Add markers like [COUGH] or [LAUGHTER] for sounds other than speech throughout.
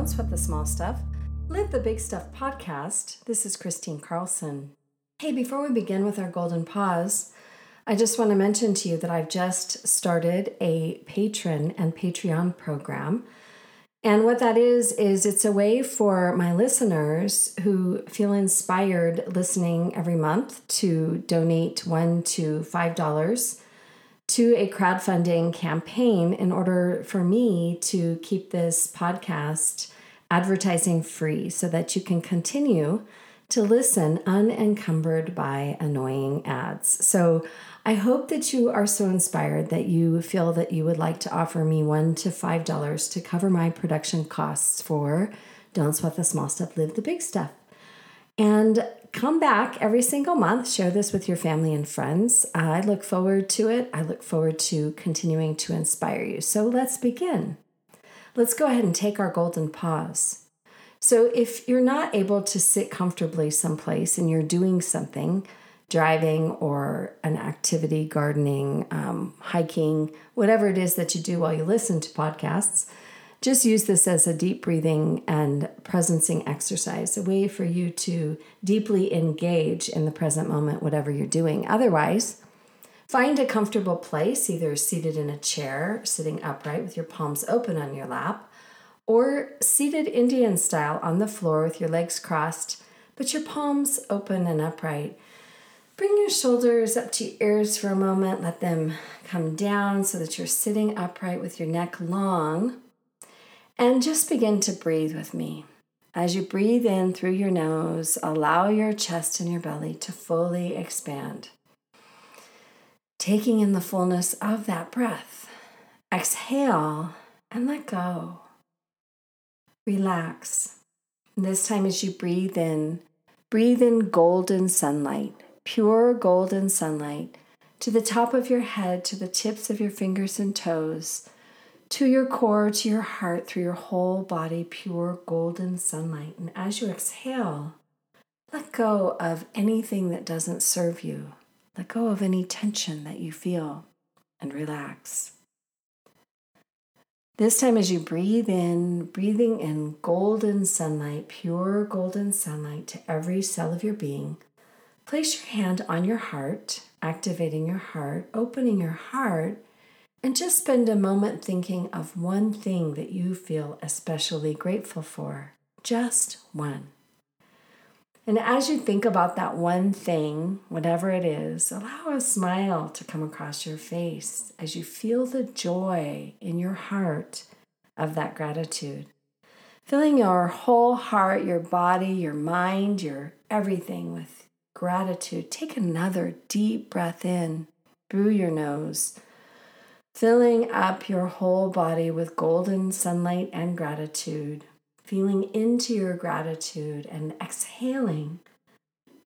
Don't Sweat the Small Stuff, Live the Big Stuff podcast. This is Kristine Carlson. Hey, before we begin with our golden pause, I just want to mention to you that I've just started a patron and Patreon program. And what that is, is it's a way for my listeners who feel inspired listening every month to donate one to five dollars to a crowdfunding campaign in order for me to keep this podcast advertising free so that you can continue to listen unencumbered by annoying ads. So I hope that you are so inspired that you feel that you would like to offer me one to five dollars to cover my production costs for Don't Sweat the Small Stuff, Live the Big Stuff. And come back every single month. Share this with your family and friends. I look forward to it. I look forward to continuing to inspire you. So let's begin. Let's go ahead and take our golden pause. So, if you're not able to sit comfortably someplace and you're doing something, driving or an activity, gardening, um, hiking, whatever it is that you do while you listen to podcasts, just use this as a deep breathing and presencing exercise, a way for you to deeply engage in the present moment, whatever you're doing. Otherwise, find a comfortable place, either seated in a chair, sitting upright with your palms open on your lap, or seated Indian style on the floor with your legs crossed, but your palms open and upright. Bring your shoulders up to your ears for a moment. Let them come down so that you're sitting upright with your neck long and just begin to breathe with me. As you breathe in through your nose, allow your chest and your belly to fully expand. Taking in the fullness of that breath, exhale and let go. Relax. this time, as you breathe in, breathe in golden sunlight, pure golden sunlight, to the top of your head, to the tips of your fingers and toes to your core, to your heart, through your whole body, pure golden sunlight. And as you exhale, let go of anything that doesn't serve you. Let go of any tension that you feel and relax. This time, as you breathe in, breathing in golden sunlight, pure golden sunlight to every cell of your being, place your hand on your heart, activating your heart, opening your heart and just spend a moment thinking of one thing that you feel especially grateful for. Just one. And as you think about that one thing, whatever it is, allow a smile to come across your face as you feel the joy in your heart of that gratitude. Filling your whole heart, your body, your mind, your everything with gratitude. Take another deep breath in through your nose filling up your whole body with golden sunlight and gratitude, feeling into your gratitude and exhaling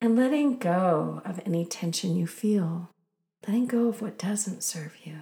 and letting go of any tension you feel, letting go of what doesn't serve you.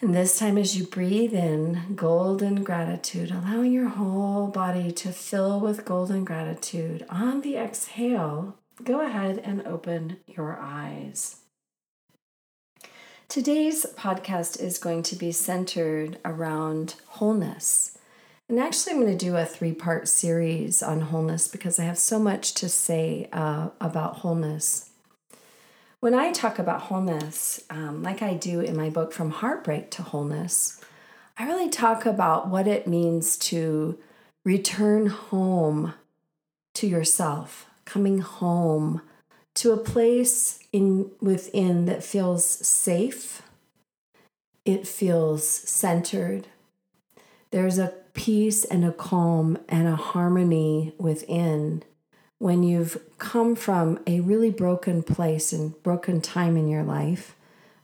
And this time, as you breathe in golden gratitude, allowing your whole body to fill with golden gratitude, on the exhale, go ahead and open your eyes. Today's podcast is going to be centered around wholeness. And actually, I'm going to do a three part series on wholeness because I have so much to say uh, about wholeness. When I talk about wholeness, um, like I do in my book, From Heartbreak to Wholeness, I really talk about what it means to return home to yourself, coming home to a place in within that feels safe it feels centered there's a peace and a calm and a harmony within when you've come from a really broken place and broken time in your life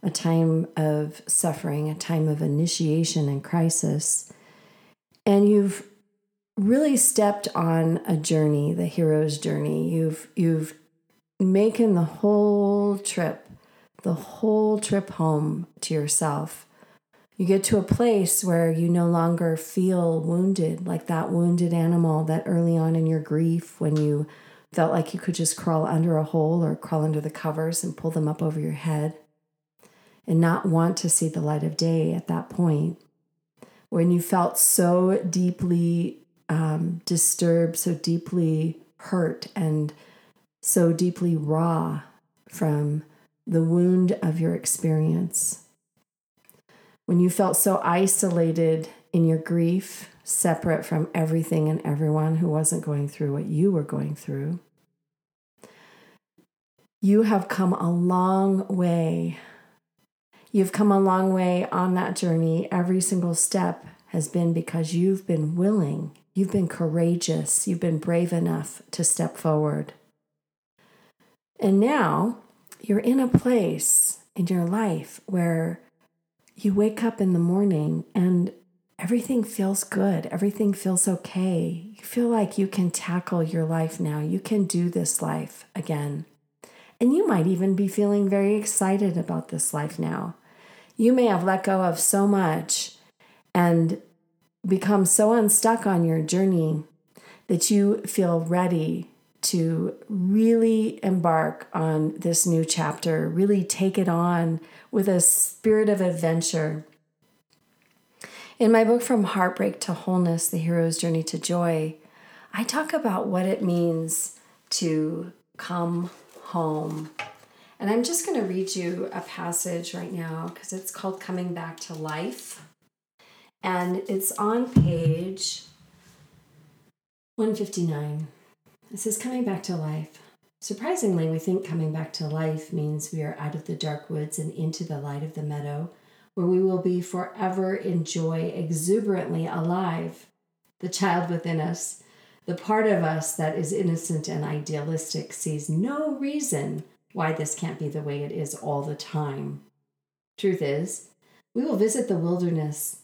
a time of suffering a time of initiation and crisis And you've really stepped on a journey, the hero's journey. You've you've making the whole trip, the whole trip home to yourself. You get to a place where you no longer feel wounded, like that wounded animal that early on in your grief, when you felt like you could just crawl under a hole or crawl under the covers and pull them up over your head and not want to see the light of day at that point. When you felt so deeply um, disturbed, so deeply hurt, and so deeply raw from the wound of your experience. When you felt so isolated in your grief, separate from everything and everyone who wasn't going through what you were going through. You have come a long way. You've come a long way on that journey. Every single step has been because you've been willing, you've been courageous, you've been brave enough to step forward. And now you're in a place in your life where you wake up in the morning and everything feels good. Everything feels okay. You feel like you can tackle your life now. You can do this life again. And you might even be feeling very excited about this life now. You may have let go of so much and become so unstuck on your journey that you feel ready to really embark on this new chapter, really take it on with a spirit of adventure. In my book, From Heartbreak to Wholeness The Hero's Journey to Joy, I talk about what it means to come home. And I'm just going to read you a passage right now because it's called Coming Back to Life. And it's on page 159. It says, coming back to life. Surprisingly, we think coming back to life means we are out of the dark woods and into the light of the meadow, where we will be forever in joy, exuberantly alive. The child within us, the part of us that is innocent and idealistic, sees no reason why this can't be the way it is all the time. Truth is, we will visit the wilderness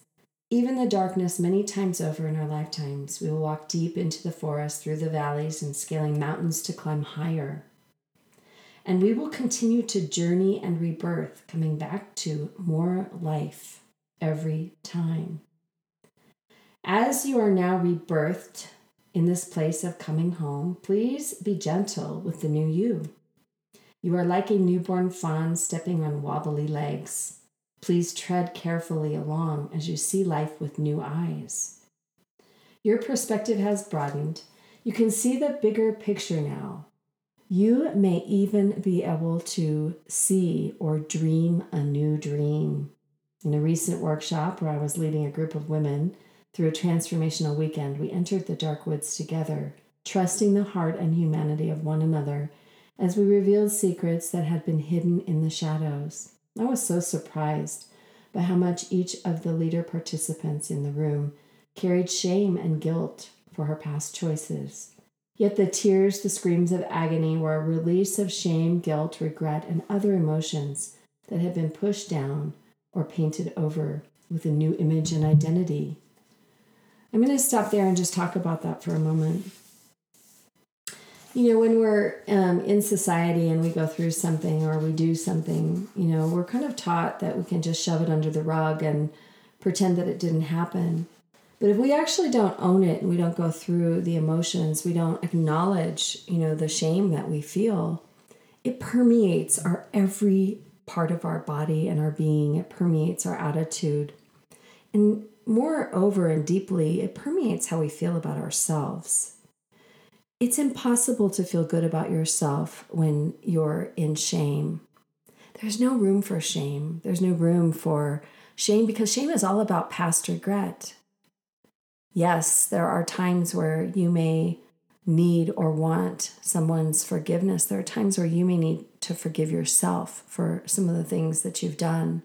even the darkness many times over in our lifetimes, we will walk deep into the forest, through the valleys, and scaling mountains to climb higher. And we will continue to journey and rebirth, coming back to more life every time. As you are now rebirthed in this place of coming home, please be gentle with the new you. You are like a newborn fawn stepping on wobbly legs. Please tread carefully along as you see life with new eyes. Your perspective has broadened. You can see the bigger picture now. You may even be able to see or dream a new dream. In a recent workshop where I was leading a group of women through a transformational weekend, we entered the dark woods together, trusting the heart and humanity of one another as we revealed secrets that had been hidden in the shadows. I was so surprised by how much each of the leader participants in the room carried shame and guilt for her past choices. Yet the tears, the screams of agony were a release of shame, guilt, regret, and other emotions that had been pushed down or painted over with a new image and identity. I'm going to stop there and just talk about that for a moment you know, when we're um, in society and we go through something or we do something, you know, we're kind of taught that we can just shove it under the rug and pretend that it didn't happen. But if we actually don't own it and we don't go through the emotions, we don't acknowledge, you know, the shame that we feel, it permeates our every part of our body and our being. It permeates our attitude. And moreover and deeply, it permeates how we feel about ourselves it's impossible to feel good about yourself when you're in shame. There's no room for shame. There's no room for shame because shame is all about past regret. Yes, there are times where you may need or want someone's forgiveness. There are times where you may need to forgive yourself for some of the things that you've done.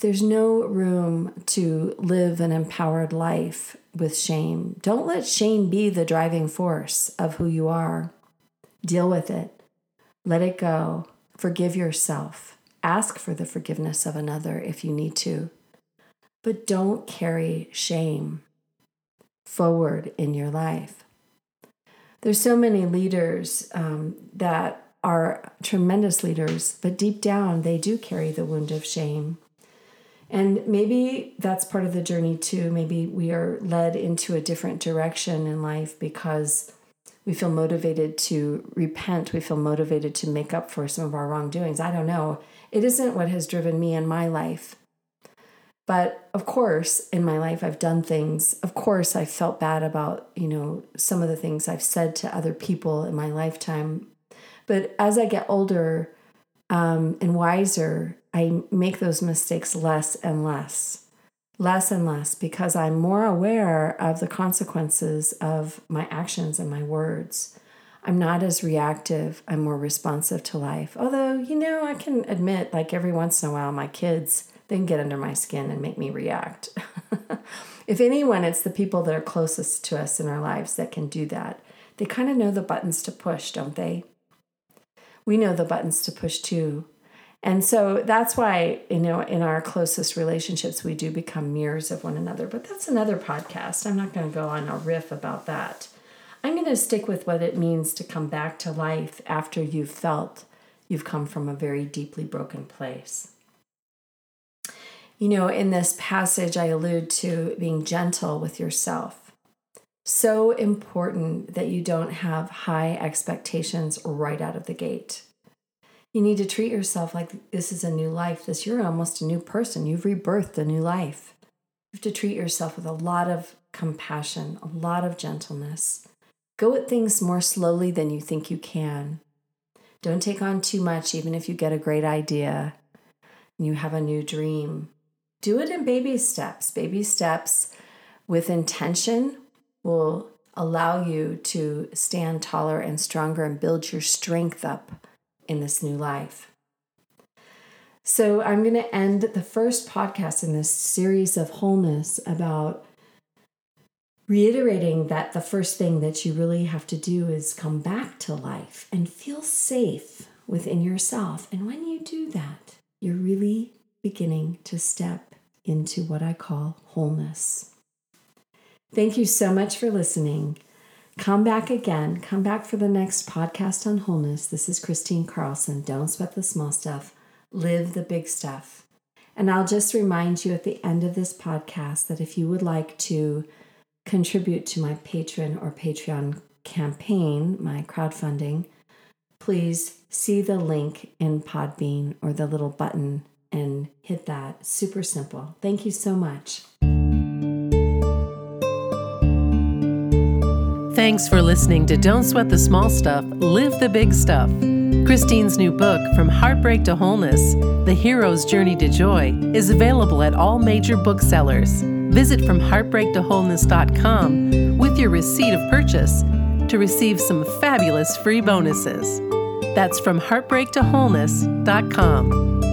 There's no room to live an empowered life with shame. Don't let shame be the driving force of who you are. Deal with it. Let it go. Forgive yourself. Ask for the forgiveness of another if you need to. but don't carry shame forward in your life. There's so many leaders um, that are tremendous leaders, but deep down they do carry the wound of shame. And maybe that's part of the journey too. Maybe we are led into a different direction in life because we feel motivated to repent. We feel motivated to make up for some of our wrongdoings. I don't know. It isn't what has driven me in my life. But of course, in my life, I've done things. Of course, I felt bad about, you know, some of the things I've said to other people in my lifetime. But as I get older um, and wiser, I make those mistakes less and less, less and less, because I'm more aware of the consequences of my actions and my words. I'm not as reactive. I'm more responsive to life. Although, you know, I can admit, like every once in a while, my kids they can get under my skin and make me react. [LAUGHS] if anyone, it's the people that are closest to us in our lives that can do that. They kind of know the buttons to push, don't they? We know the buttons to push too. And so that's why, you know, in our closest relationships, we do become mirrors of one another. But that's another podcast. I'm not going to go on a riff about that. I'm going to stick with what it means to come back to life after you've felt you've come from a very deeply broken place. You know, in this passage, I allude to being gentle with yourself. So important that you don't have high expectations right out of the gate. You need to treat yourself like this is a new life. This you're almost a new person. You've rebirthed a new life. You have to treat yourself with a lot of compassion, a lot of gentleness. Go at things more slowly than you think you can. Don't take on too much, even if you get a great idea and you have a new dream do it in baby steps. Baby steps with intention will allow you to stand taller and stronger and build your strength up in this new life. So, I'm going to end the first podcast in this series of wholeness about reiterating that the first thing that you really have to do is come back to life and feel safe within yourself. And when you do that, you're really beginning to step into what I call wholeness. Thank you so much for listening. Come back again. Come back for the next podcast on wholeness. This is Kristine Carlson. Don't sweat the small stuff, live the big stuff. And I'll just remind you at the end of this podcast that if you would like to contribute to my Patreon or Patreon campaign, my crowdfunding, please see the link in Podbean or the little button and hit that. Super simple. Thank you so much. Thanks for listening to Don't Sweat the Small Stuff, Live the Big Stuff. Kristine's new book, From Heartbreak to Wholeness The Hero's Journey to Joy, is available at all major booksellers. Visit FromHeartbreakToWholeness.com with your receipt of purchase to receive some fabulous free bonuses. That's from heartbreaktowholeness.com.